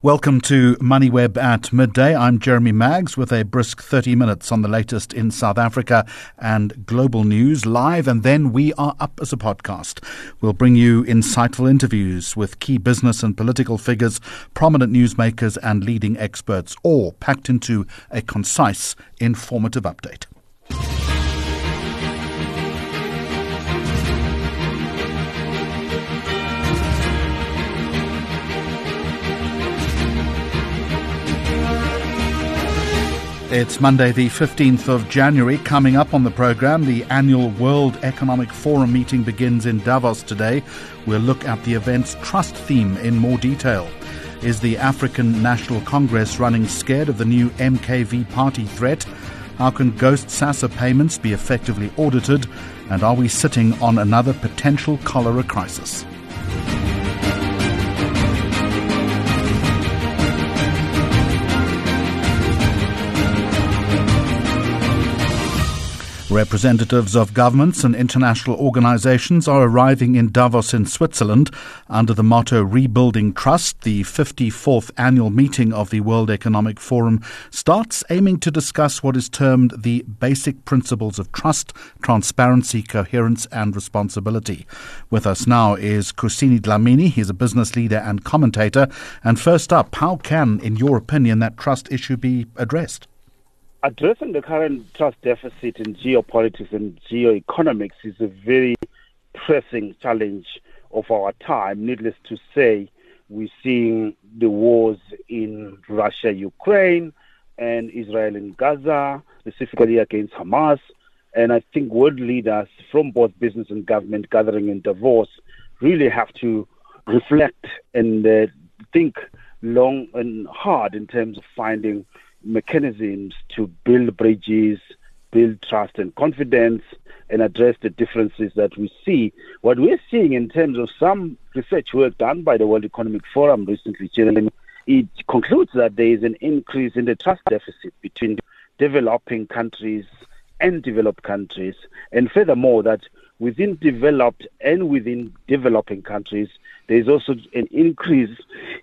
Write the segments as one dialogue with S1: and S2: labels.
S1: Welcome to MoneyWeb at midday. I'm Jeremy Maggs with a brisk 30 minutes on the latest in South Africa and global news live, and then we are up as a podcast. We'll bring you insightful interviews with key business and political figures, prominent newsmakers, and leading experts, all packed into a concise, informative update. It's Monday, the 15th of January. Coming up on the program, the annual World Economic Forum meeting begins in Davos today. We'll look at the event's trust theme in more detail. Is the African National Congress running scared of the new MKV party threat? How can Ghost SASSA payments be effectively audited? And are we sitting on another potential cholera crisis? Representatives of governments and international organizations are arriving in Davos in Switzerland under the motto Rebuilding Trust. The 54th annual meeting of the World Economic Forum starts aiming to discuss what is termed the basic principles of trust, transparency, coherence, and responsibility. With us now is Kusini Dlamini. He's a business leader and commentator. And first up, how can, in your opinion, that trust issue be addressed?
S2: Addressing the current trust deficit in geopolitics and geoeconomics is a very pressing challenge of our time. Needless to say, we're seeing the wars in Russia, Ukraine, and Israel and Gaza, specifically against Hamas. And I think world leaders from both business and government gathering in Davos really have to reflect and uh, think long and hard in terms of finding mechanisms to build bridges, build trust and confidence, and address the differences that we see. What we're seeing in terms of some research work done by the World Economic Forum recently, it concludes that there is an increase in the trust deficit between developing countries and developed countries, and furthermore, that within developed and within developing countries, there is also an increase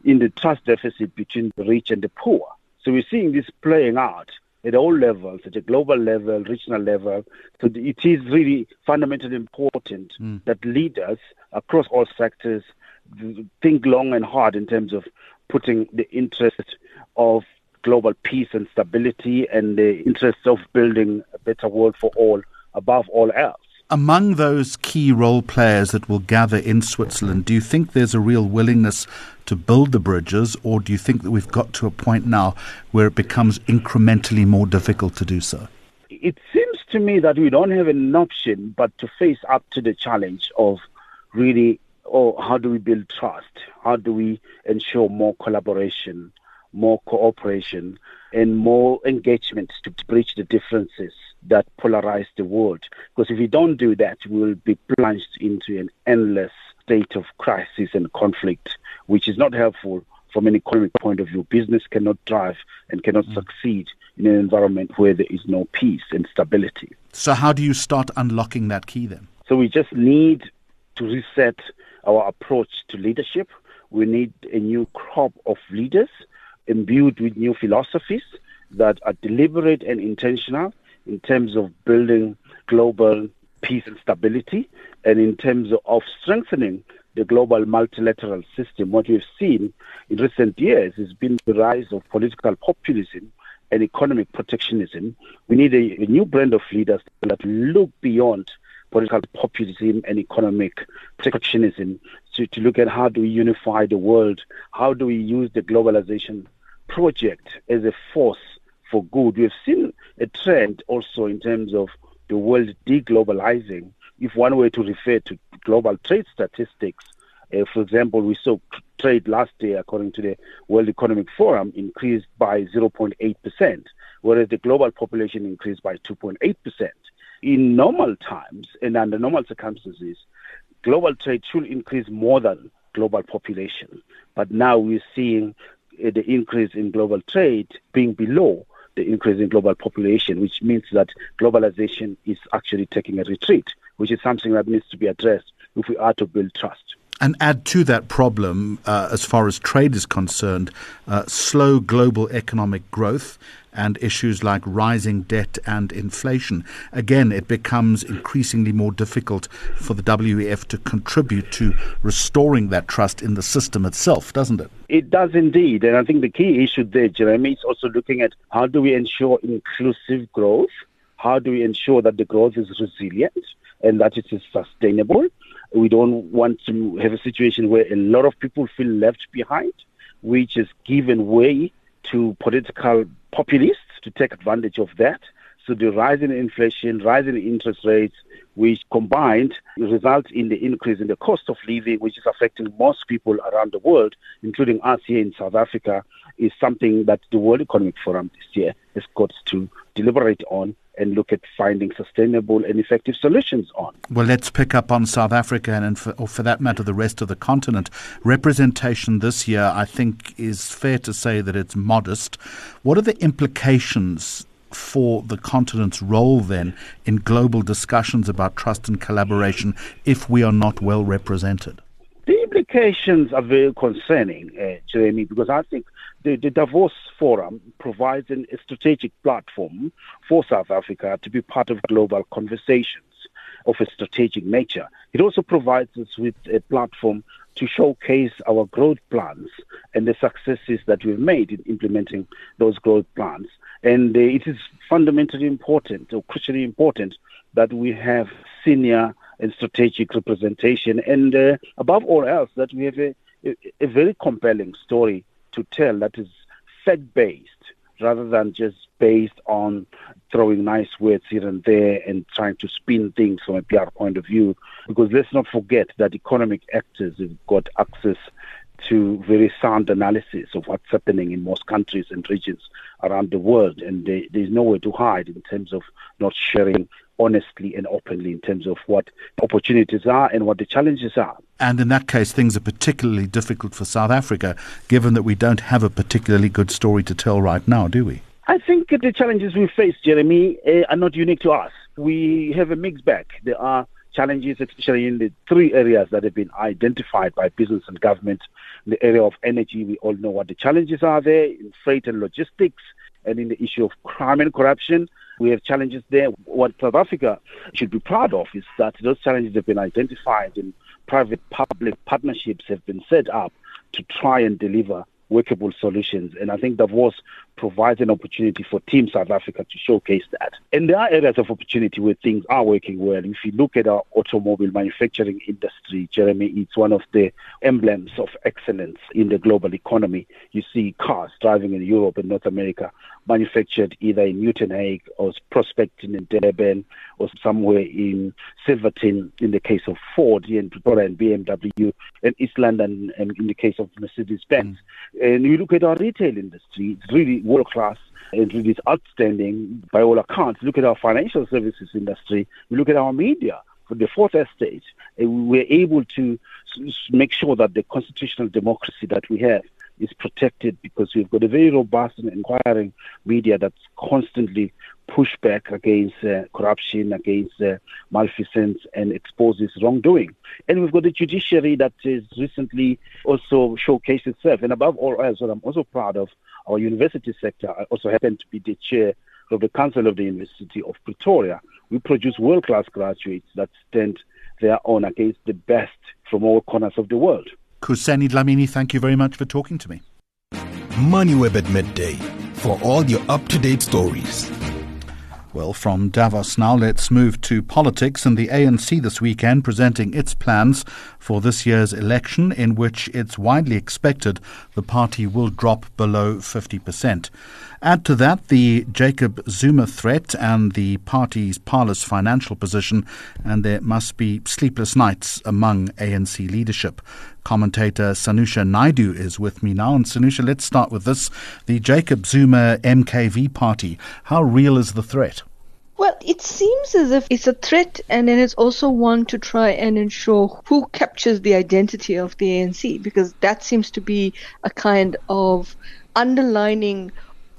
S2: in the trust deficit between the rich and the poor. So we're seeing this playing out at all levels, at a global level, regional level. So it is really fundamentally important mm. that leaders across all sectors think long and hard in terms of putting the interest of global peace and stability and the interest of building a better world for all above all else.
S1: Among those key role players that will gather in Switzerland, do you think there's a real willingness to build the bridges, or do you think that we've got to a point now where it becomes incrementally more difficult to do so?
S2: It seems to me that we don't have an option but to face up to the challenge of really, oh, how do we build trust? How do we ensure more collaboration, more cooperation, and more engagement to bridge the differences that polarize the world. Because if we don't do that, we will be plunged into an endless state of crisis and conflict, which is not helpful from an economic point of view. Business cannot thrive and cannot mm. succeed in an environment where there is no peace and stability.
S1: So, how do you start unlocking that key then?
S2: So, we just need to reset our approach to leadership. We need a new crop of leaders imbued with new philosophies that are deliberate and intentional in terms of building global peace and stability, and in terms of strengthening the global multilateral system. What we've seen in recent years has been the rise of political populism and economic protectionism. We need a, a new brand of leaders that look beyond political populism and economic protectionism to, to look at how do we unify the world, how do we use the globalization project as a force for good. We've seen a trend also in terms of the world deglobalizing. If one were to refer to global trade statistics, uh, for example, we saw trade last year, according to the World Economic Forum, increased by 0.8%, whereas the global population increased by 2.8%. In normal times and under normal circumstances, global trade should increase more than global population. But now we're seeing uh, the increase in global trade being below the increase in global population, which means that globalization is actually taking a retreat, which is something that needs to be addressed if we are to build trust.
S1: And add to that problem, uh, as far as trade is concerned, uh, slow global economic growth and issues like rising debt and inflation. Again, it becomes increasingly more difficult for the WEF to contribute to restoring that trust in the system itself, doesn't it?
S2: It does indeed. And I think the key issue there, Jeremy, is also looking at how do we ensure inclusive growth? How do we ensure that the growth is resilient and that it is sustainable? We don't want to have a situation where a lot of people feel left behind, which has given way to political populists to take advantage of that. So the rise in inflation, rise in interest rates, which combined result in the increase in the cost of living, which is affecting most people around the world, including us here in South Africa, is something that the World Economic Forum this year has got to deliberate on and look at finding sustainable and effective solutions on.
S1: Well, let's pick up on South Africa and, for, or for that matter, the rest of the continent. Representation this year, I think, is fair to say that it's modest. What are the implications for the continent's role then in global discussions about trust and collaboration if we are not well represented?
S2: The implications are very concerning, uh, Jeremy, because I think the, the Davos Forum provides an, a strategic platform for South Africa to be part of global conversations of a strategic nature. It also provides us with a platform to showcase our growth plans and the successes that we've made in implementing those growth plans. And uh, it is fundamentally important or crucially important that we have senior and strategic representation, and uh, above all else, that we have a, a, a very compelling story to tell that is fact based rather than just based on throwing nice words here and there and trying to spin things from a PR point of view. Because let's not forget that economic actors have got access to very sound analysis of what's happening in most countries and regions around the world, and they, there's nowhere to hide in terms of not sharing honestly and openly in terms of what opportunities are and what the challenges are.
S1: And in that case, things are particularly difficult for South Africa, given that we don't have a particularly good story to tell right now, do we?
S2: I think the challenges we face, Jeremy, uh, are not unique to us. We have a mixed bag. There are challenges, especially in the three areas that have been identified by business and government. In the area of energy, we all know what the challenges are there, in freight and logistics, and in the issue of crime and corruption. We have challenges there. What South Africa should be proud of is that those challenges have been identified and private public partnerships have been set up to try and deliver workable solutions. And I think Davos provides an opportunity for Team South Africa to showcase that. And there are areas of opportunity where things are working well. If you look at our automobile manufacturing industry, Jeremy, it's one of the emblems of excellence in the global economy. You see cars driving in Europe and North America manufactured either in Uitenhage or Prospecton in Durban or somewhere in Silverton in the case of Ford here in Pretoria and BMW and East London and in the case of Mercedes-Benz. Mm. And you look at our retail industry, it's really world class and really is outstanding by all accounts. Look at our financial services industry. We look at our media. For the fourth estate, we're able to make sure that the constitutional democracy that we have is protected because we've got a very robust and inquiring media that's constantly push back against uh, corruption, against uh, malfeasance, and exposes wrongdoing. And we've got the judiciary that has recently also showcased itself. And above all else, what I'm also proud of, our university sector, I also happen to be the chair of the Council of the University of Pretoria. We produce world-class graduates that stand their own against the best from all corners of the world.
S1: Khuseni Dlamini, thank you very much for talking to me.
S3: MoneyWeb at midday for all your up-to-date stories.
S1: Well, from Davos now, let's move to politics and the ANC this weekend presenting its plans for this year's election, in which it's widely expected the party will drop below 50%. Add to that the Jacob Zuma threat and the party's parlous financial position, and there must be sleepless nights among ANC leadership. Commentator Sanusha Naidu is with me now. And Sanusha, let's start with this. The Jacob Zuma MKV party, how real is the threat?
S4: Well, it seems as if it's a threat and then it's also one to try and ensure who captures the identity of the ANC because that seems to be a kind of underlining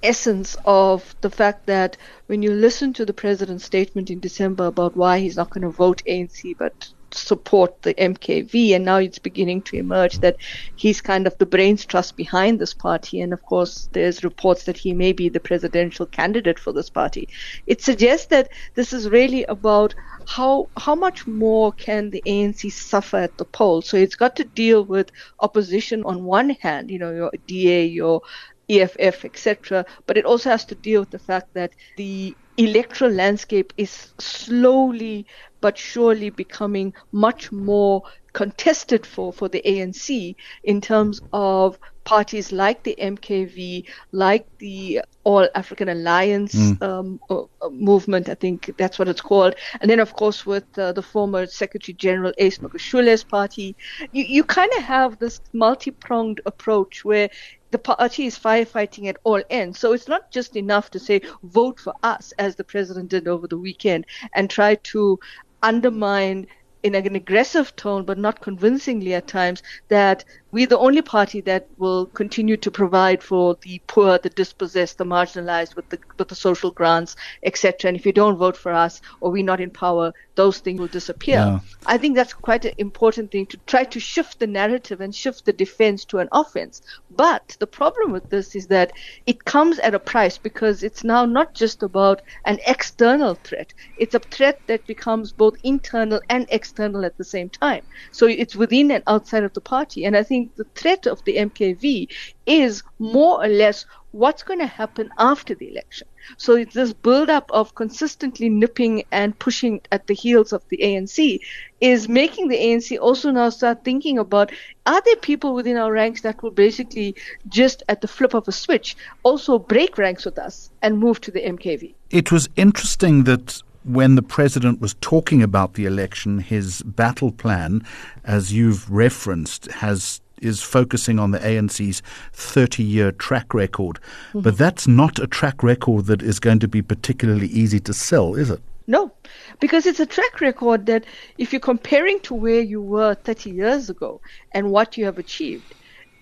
S4: essence of the fact that when you listen to the president's statement in December about why he's not going to vote ANC but support the MKV, and now it's beginning to emerge that he's kind of the brains trust behind this party. And of course, there's reports that he may be the presidential candidate for this party. It suggests that this is really about how how much more can the ANC suffer at the polls. So it's got to deal with opposition on one hand, you know, your DA, your EFF, etc. But it also has to deal with the fact that the electoral landscape is slowly but surely becoming much more contested for, for the ANC in terms of parties like the MKV, like the All African Alliance mm. um, uh, uh, movement, I think that's what it's called. And then, of course, with uh, the former Secretary General Ace Magashule's party, you, you kind of have this multi pronged approach where the party is uh, firefighting at all ends. So it's not just enough to say, vote for us, as the president did over the weekend, and try to undermine in an aggressive tone, but not convincingly at times, that we're the only party that will continue to provide for the poor, the dispossessed, the marginalized with the with the social grants, etc. And if you don't vote for us or we're not in power, those things will disappear. Yeah. I think that's quite an important thing to try to shift the narrative and shift the defense to an offense. But the problem with this is that it comes at a price because it's now not just about an external threat. It's a threat that becomes both internal and external at the same time. So it's within and outside of the party. And I think the threat of the MKV is more or less what's going to happen after the election. So it's this build-up of consistently nipping and pushing at the heels of the ANC is making the ANC also now start thinking about are there people within our ranks that will basically just at the flip of a switch also break ranks with us and move to the MKV.
S1: It was interesting that when the president was talking about the election, his battle plan, as you've referenced, has is focusing on the ANC's 30 year track record. Mm-hmm. But that's not a track record that is going to be particularly easy to sell, is it?
S4: No, because it's a track record that if you're comparing to where you were 30 years ago and what you have achieved,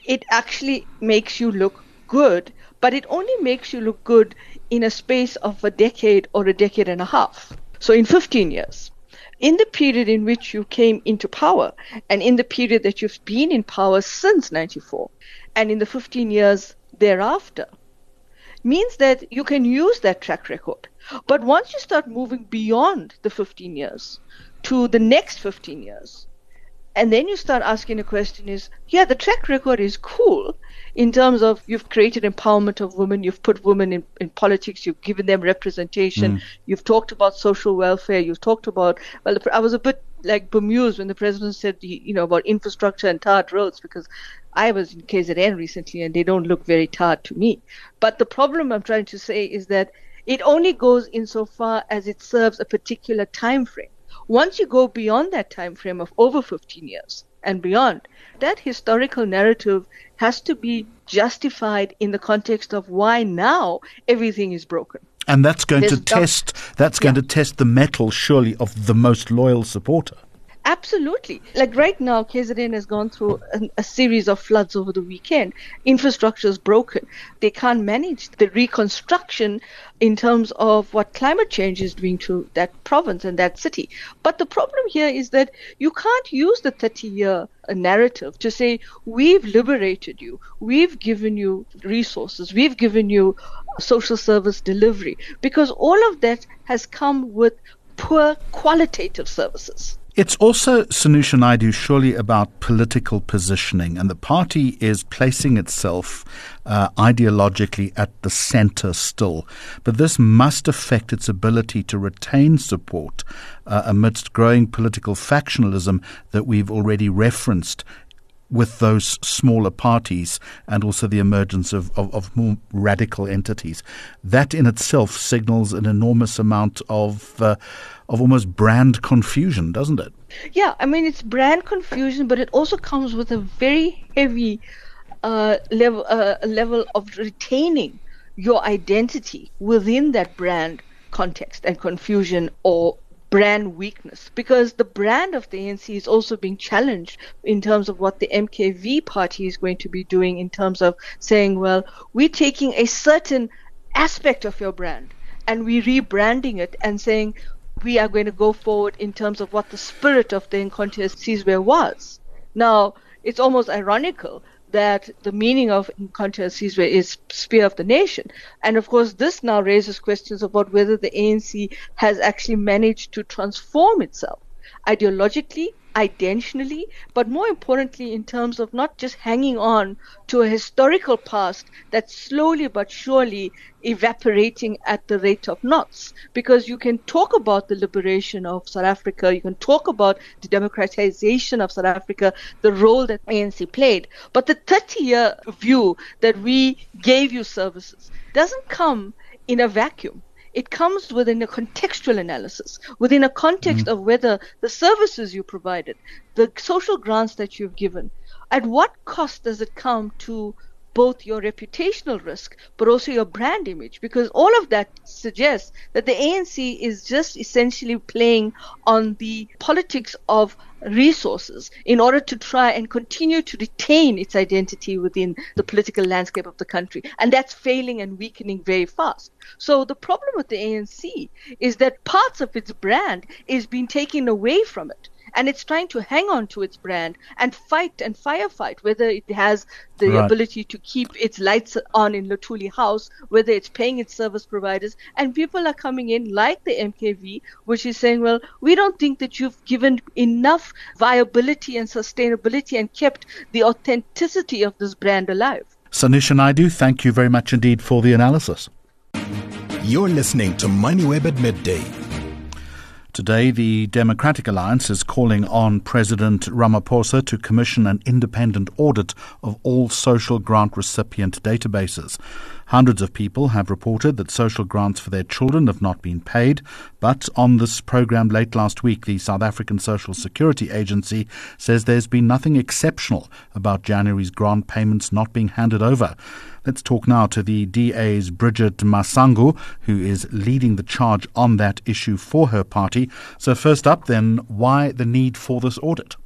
S4: it actually makes you look good, but it only makes you look good in a space of a decade or a decade and a half. So in 15 years in the period in which you came into power and in the period that you've been in power since 94 and in the 15 years thereafter means that you can use that track record. But once you start moving beyond the 15 years to the next 15 years, and then you start asking the question is, yeah, the track record is cool in terms of you've created empowerment of women, you've put women in, in politics, you've given them representation, mm. you've talked about social welfare, you've talked about, well, I was a bit like bemused when the president said, you know, about infrastructure and tarred roads because I was in KZN recently and they don't look very tarred to me. But the problem I'm trying to say is that it only goes insofar as it serves a particular time frame. Once you go beyond that time frame of over 15 years and beyond, that historical narrative has to be justified in the context of why now everything is broken.
S1: And that's going There's to test that's going yeah. to test the mettle surely of the most loyal supporter.
S4: Absolutely. Like right now, KZN has gone through a, a, series of floods over the weekend. Infrastructure is broken. They can't manage the reconstruction in terms of what climate change is doing to that province and that city. But the problem here is that you can't use the 30 year narrative to say, we've liberated you, we've given you resources, we've given you social service delivery, because all of that has come with poor qualitative services.
S1: It's also, Sanusha Naidu, surely about political positioning, and the party is placing itself uh, ideologically at the center still. But this must affect its ability to retain support uh, amidst growing political factionalism that we've already referenced with those smaller parties and also the emergence of, of, of, more radical entities. That in itself signals an enormous amount of uh, of almost brand confusion, doesn't it?
S4: Yeah, I mean it's brand confusion, but it also comes with a very heavy uh, level uh, level of retaining your identity within that brand context and confusion or brand weakness because the brand of the ANC is also being challenged in terms of what the MKV party is going to be doing in terms of saying, well, we're taking a certain aspect of your brand and we're rebranding it and saying we are going to go forward in terms of what the spirit of the Umkhonto weSizwe was. Now, it's almost ironical that the meaning of Sizwe is spear of the nation. And of course, this now raises questions about whether the ANC has actually managed to transform itself ideologically identially, but more importantly, in terms of not just hanging on to a historical past that's slowly but surely evaporating at the rate of knots. Because you can talk about the liberation of South Africa, you can talk about the democratization of South Africa, the role that ANC played, but the 30 year view that we gave you services doesn't come in a vacuum it comes within a contextual analysis, within a context mm. of whether the services you provided, the social grants that you've given, at what cost does it come to both your reputational risk but also your brand image because all of that suggests that the ANC is just essentially playing on the politics of resources in order to try and continue to retain its identity within the political landscape of the country. And that's failing and weakening very fast. So the problem with the ANC is that parts of its brand is being taken away from it and it's trying to hang on to its brand and fight and firefight whether it has the right. ability to keep its lights on in Luthuli House, whether it's paying its service providers, and people are coming in like the MKV, which is saying, well, we don't think that you've given enough viability and sustainability and kept the authenticity of this brand alive.
S1: Sanusha Naidu, thank you very much indeed for the analysis.
S3: You're listening to MoneyWeb at midday.
S1: Today, the Democratic Alliance is calling on President Ramaphosa to commission an independent audit of all social grant recipient databases. Hundreds of people have reported that social grants for their children have not been paid. But on this program late last week, the South African Social Security Agency says there's been nothing exceptional about January's grant payments not being handed over. Let's talk now to the DA's Bridget Masango, who is leading the charge on that issue for her party. So, first up, then, why the need for this audit?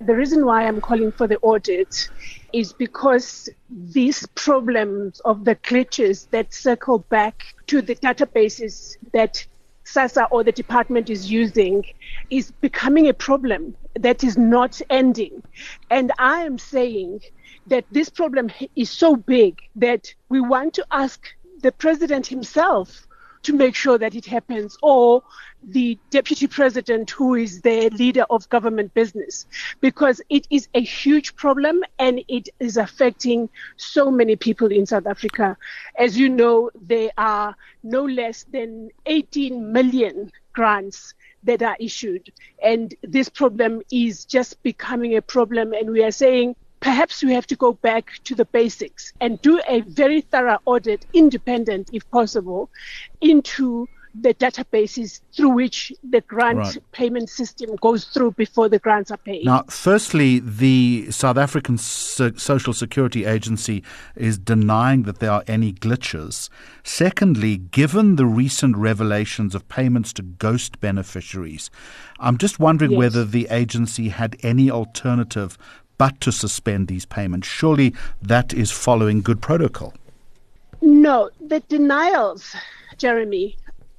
S5: The reason why I'm calling for the audit is because these problems of the glitches that circle back to the databases that SASSA or the department is using is becoming a problem that is not ending. And I am saying that this problem is so big that we want to ask the president himself to make sure that it happens, or the deputy president who is the leader of government business, because it is a huge problem and it is affecting so many people in South Africa. As you know, there are no less than 18 million grants that are issued, and this problem is just becoming a problem, and we are saying perhaps we have to go back to the basics and do a very thorough audit, independent if possible, into the databases through which the grant right. payment system goes through before the grants are paid.
S1: Now, firstly, the South African so- Social Security Agency is denying that there are any glitches. Secondly, given the recent revelations of payments to ghost beneficiaries, I'm just wondering yes. whether the agency had any alternative but to suspend these payments. Surely that is following good protocol.
S5: No, the denials, Jeremy,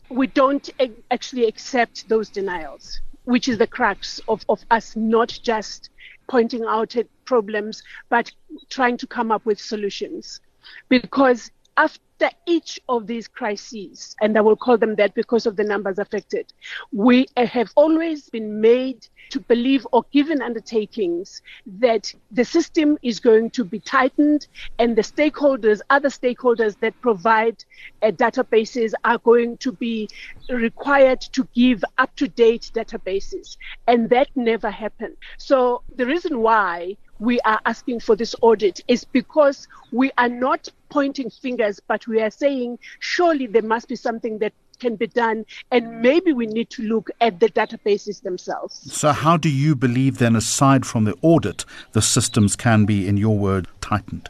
S5: we don't actually accept those denials, which is the crux of, of us not just pointing out problems, but trying to come up with solutions. Because after each of these crises, and I will call them that because of the numbers affected, we have always been made to believe or given undertakings that the system is going to be tightened and the stakeholders, other stakeholders that provide uh, databases are going to be required to give up to date databases. And that never happened. So the reason why we are asking for this audit is because we are not pointing fingers, but we are saying surely there must be something that can be done, and maybe we need to look at the databases themselves.
S1: So, how do you believe then, aside from the audit, the systems can be, in your word, tightened?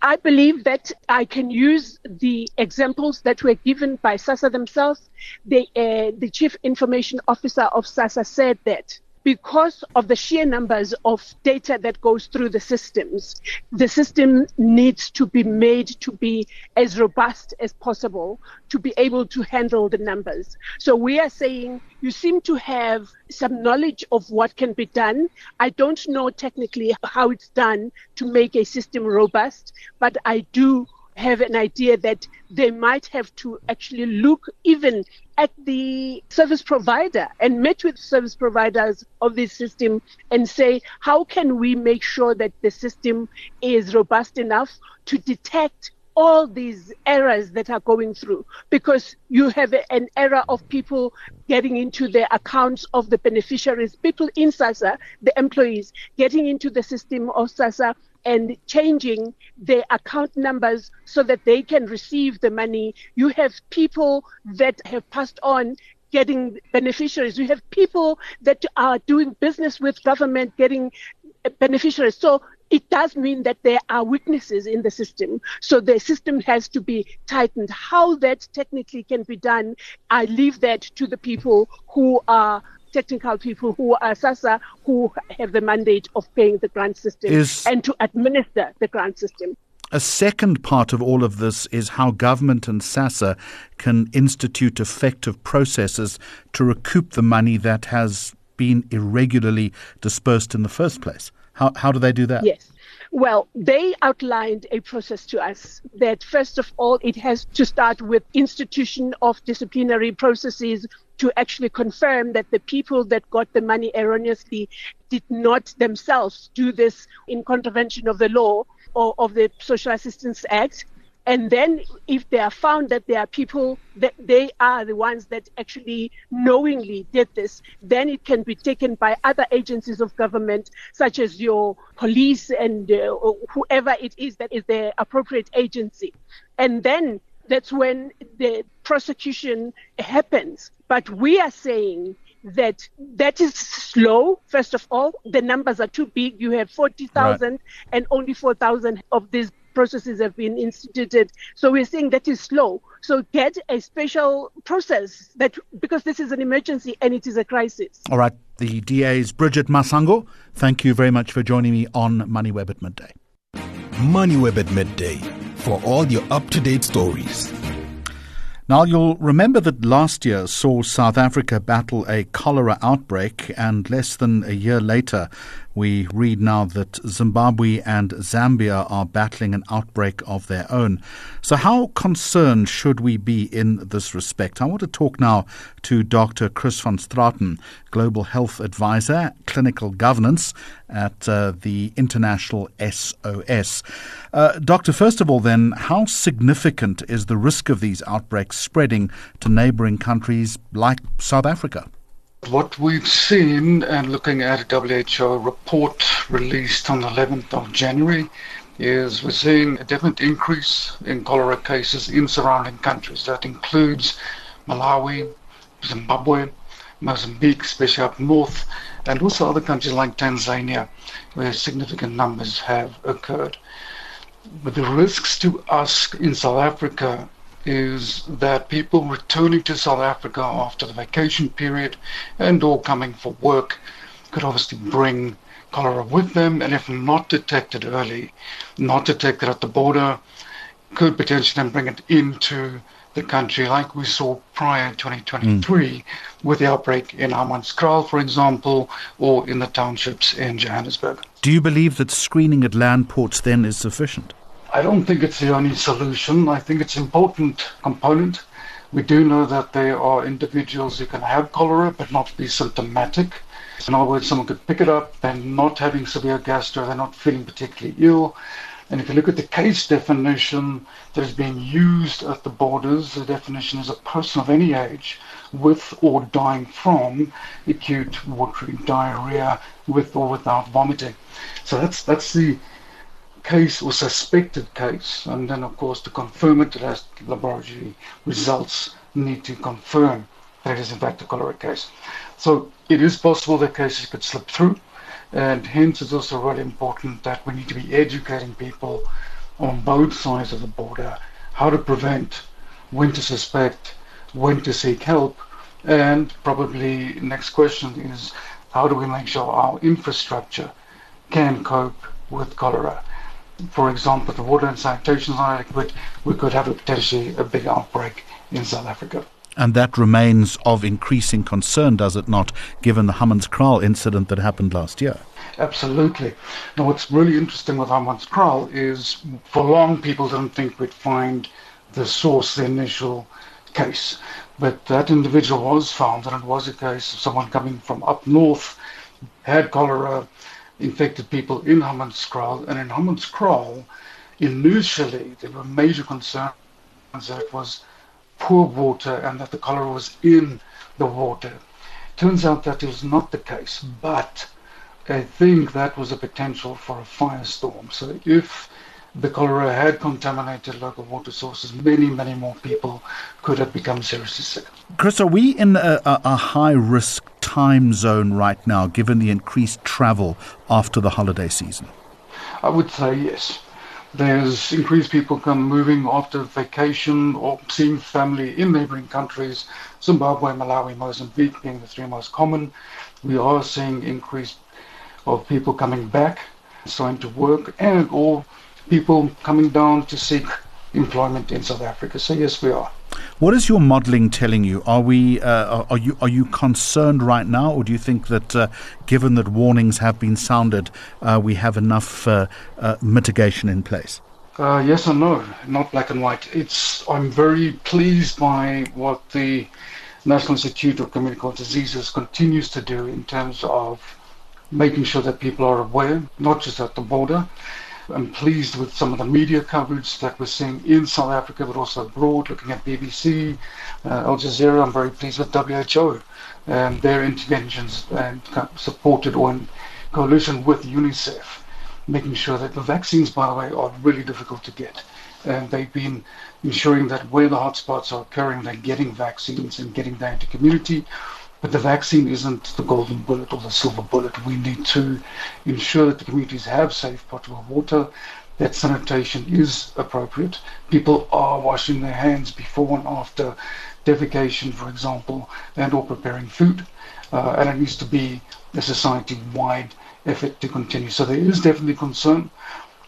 S5: I believe that I can use the examples that were given by SASSA themselves. The, uh, the chief information officer of SASSA said that because of the sheer numbers of data that goes through the systems, the system needs to be made to be as robust as possible to be able to handle the numbers. So we are saying you seem to have some knowledge of what can be done. I don't know technically how it's done to make a system robust, but I do have an idea that they might have to actually look even at the service provider and met with service providers of this system and say, how can we make sure that the system is robust enough to detect all these errors that are going through? Because you have an error of people getting into the accounts of the beneficiaries, people in SASSA, the employees, getting into the system of SASSA and changing their account numbers so that they can receive the money. You have people that have passed on getting beneficiaries. You have people that are doing business with government getting beneficiaries. So it does mean that there are weaknesses in the system. So the system has to be tightened. How that technically can be done, I leave that to the people who are technical people who are SASSA who have the mandate of paying the grant system is and to administer the grant system.
S1: A second part of all of this is how government and SASSA can institute effective processes to recoup the money that has been irregularly dispersed in the first place. How, how do they do that?
S5: Yes. Well, they outlined a process to us that, first of all, it has to start with institution of disciplinary processes to actually confirm that the people that got the money erroneously did not themselves do this in contravention of the law or of the Social Assistance Act. And then, if they are found that there are people that they are the ones that actually knowingly did this, then it can be taken by other agencies of government, such as your police and uh, whoever it is that is the appropriate agency. And then that's when the prosecution happens. But we are saying that that is slow. First of all, the numbers are too big. You have 40,000 right. and only 4,000 of these processes have been instituted. So we're saying that is slow. So get a special process that because this is an emergency and it is a crisis.
S1: All right. The DA's Bridget Masango, thank you very much for joining me on MoneyWeb at midday.
S3: MoneyWeb at midday for all your up-to-date stories.
S1: Now, you'll remember that last year saw South Africa battle a cholera outbreak, and less than a year later, we read now that Zimbabwe and Zambia are battling an outbreak of their own. So, how concerned should we be in this respect? I want to talk now to Dr. Chris van Straten, Global Health Advisor, Clinical Governance at uh, the International SOS. Uh, doctor, first of all, then, how significant is the risk of these outbreaks spreading to neighboring countries like South Africa?
S6: What we've seen, and looking at a WHO report released on the 11th of January, is we're seeing a definite increase in cholera cases in surrounding countries. That includes Malawi, Zimbabwe, Mozambique, especially up north, and also other countries like Tanzania, where significant numbers have occurred. But the risks to us in South Africa is that people returning to South Africa after the vacation period and or coming for work could obviously bring cholera with them and if not detected early, not detected at the border, could potentially then bring it into the country like we saw prior in 2023 mm. with the outbreak in Hammanskraal, for example, or in the townships in Johannesburg.
S1: Do you believe that screening at land ports then is sufficient?
S6: I don't think it's the only solution. I think it's an important component. We do know that there are individuals who can have cholera but not be symptomatic. In other words, someone could pick it up, they're not having severe gastro, they're not feeling particularly ill. And if you look at the case definition that is being used at the borders, the definition is a person of any age with or dying from acute watery diarrhea with or without vomiting. So that's that's the case or suspected case, and then of course to confirm it, laboratory results need to confirm that it is in fact a cholera case. So it is possible that cases could slip through, and hence it's also really important that we need to be educating people on both sides of the border how to prevent, when to suspect, when to seek help, and probably next question is how do we make sure our infrastructure can cope with cholera? For example, the water and sanitation is not adequate, we could have a potentially a big outbreak in South Africa.
S1: And that remains of increasing concern, does it not, given the Hammanskraal incident that happened last year?
S6: Absolutely. Now, what's really interesting with Hammanskraal is for long people didn't think we'd find the source, the initial case. But that individual was found, and it was a case of someone coming from up north, had cholera, infected people in Hammanskraal. And in Hammanskraal, initially, there were major concerns that was poor water and that the cholera was in the water. Turns out that is not the case, but I think that was a potential for a firestorm. So if the cholera had contaminated local water sources, many, many more people could have become seriously sick.
S1: Chris, are we in a, a high risk time zone right now, given the increased travel after the holiday season?
S6: I would say yes. There's increased people come moving after vacation or seeing family in neighboring countries, Zimbabwe, Malawi, Mozambique being the three most common. We are seeing increased of people coming back, starting to work, and or people coming down to seek employment in South Africa. So yes, we are.
S1: What is your modelling telling you? Are we uh, are you are you concerned right now, or do you think that, uh, given that warnings have been sounded, uh, we have enough uh, uh, mitigation in place?
S6: Uh, yes and no, not black and white. It's I'm very pleased by what the National Institute of Communicable Diseases continues to do in terms of making sure that people are aware, not just at the border, I'm pleased with some of the media coverage that we're seeing in South Africa, but also abroad, looking at BBC, uh, Al Jazeera. I'm very pleased with WHO and their interventions and supported or in coalition with UNICEF, making sure that the vaccines, by the way, are really difficult to get. And they've been ensuring that where the hotspots are occurring, they're getting vaccines and getting that into community but the vaccine isn't the golden bullet or the silver bullet. We need to ensure that the communities have safe potable water, that sanitation is appropriate. People are washing their hands before and after defecation, for example, and or preparing food. Uh, and it needs to be a society-wide effort to continue. So there is definitely concern.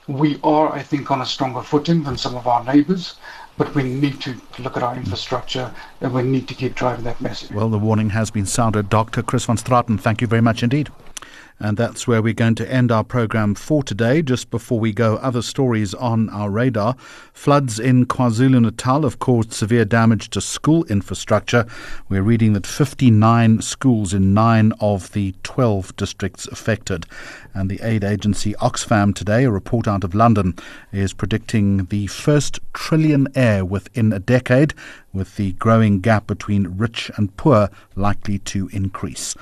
S6: We are, I think, on a stronger footing than some of our neighbors but we need to look at our infrastructure and we need to keep driving that message.
S1: Well, the warning has been sounded. Dr. Chris van Straten, thank you very much indeed. And that's where we're going to end our program for today. Just before we go, other stories on our radar. Floods in KwaZulu Natal have caused severe damage to school infrastructure. We're reading that 59 schools in nine of the 12 districts affected. And the aid agency Oxfam today, a report out of London, is predicting the first trillionaire within a decade with the growing gap between rich and poor likely to increase.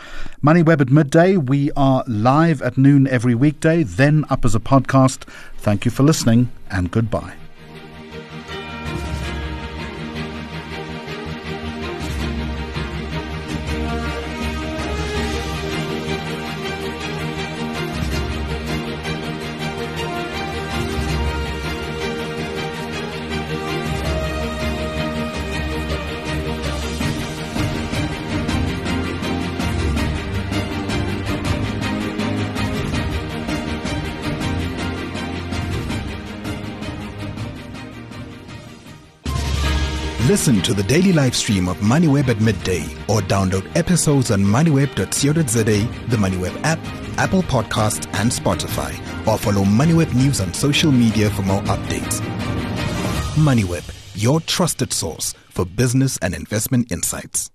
S1: MoneyWeb at midday. We are live at noon every weekday, then up as a podcast. Thank you for listening and goodbye.
S3: Listen to the daily live stream of MoneyWeb at midday or download episodes on moneyweb.co.za, the MoneyWeb app, Apple Podcasts, and Spotify. Or follow MoneyWeb News on social media for more updates. MoneyWeb, your trusted source for business and investment insights.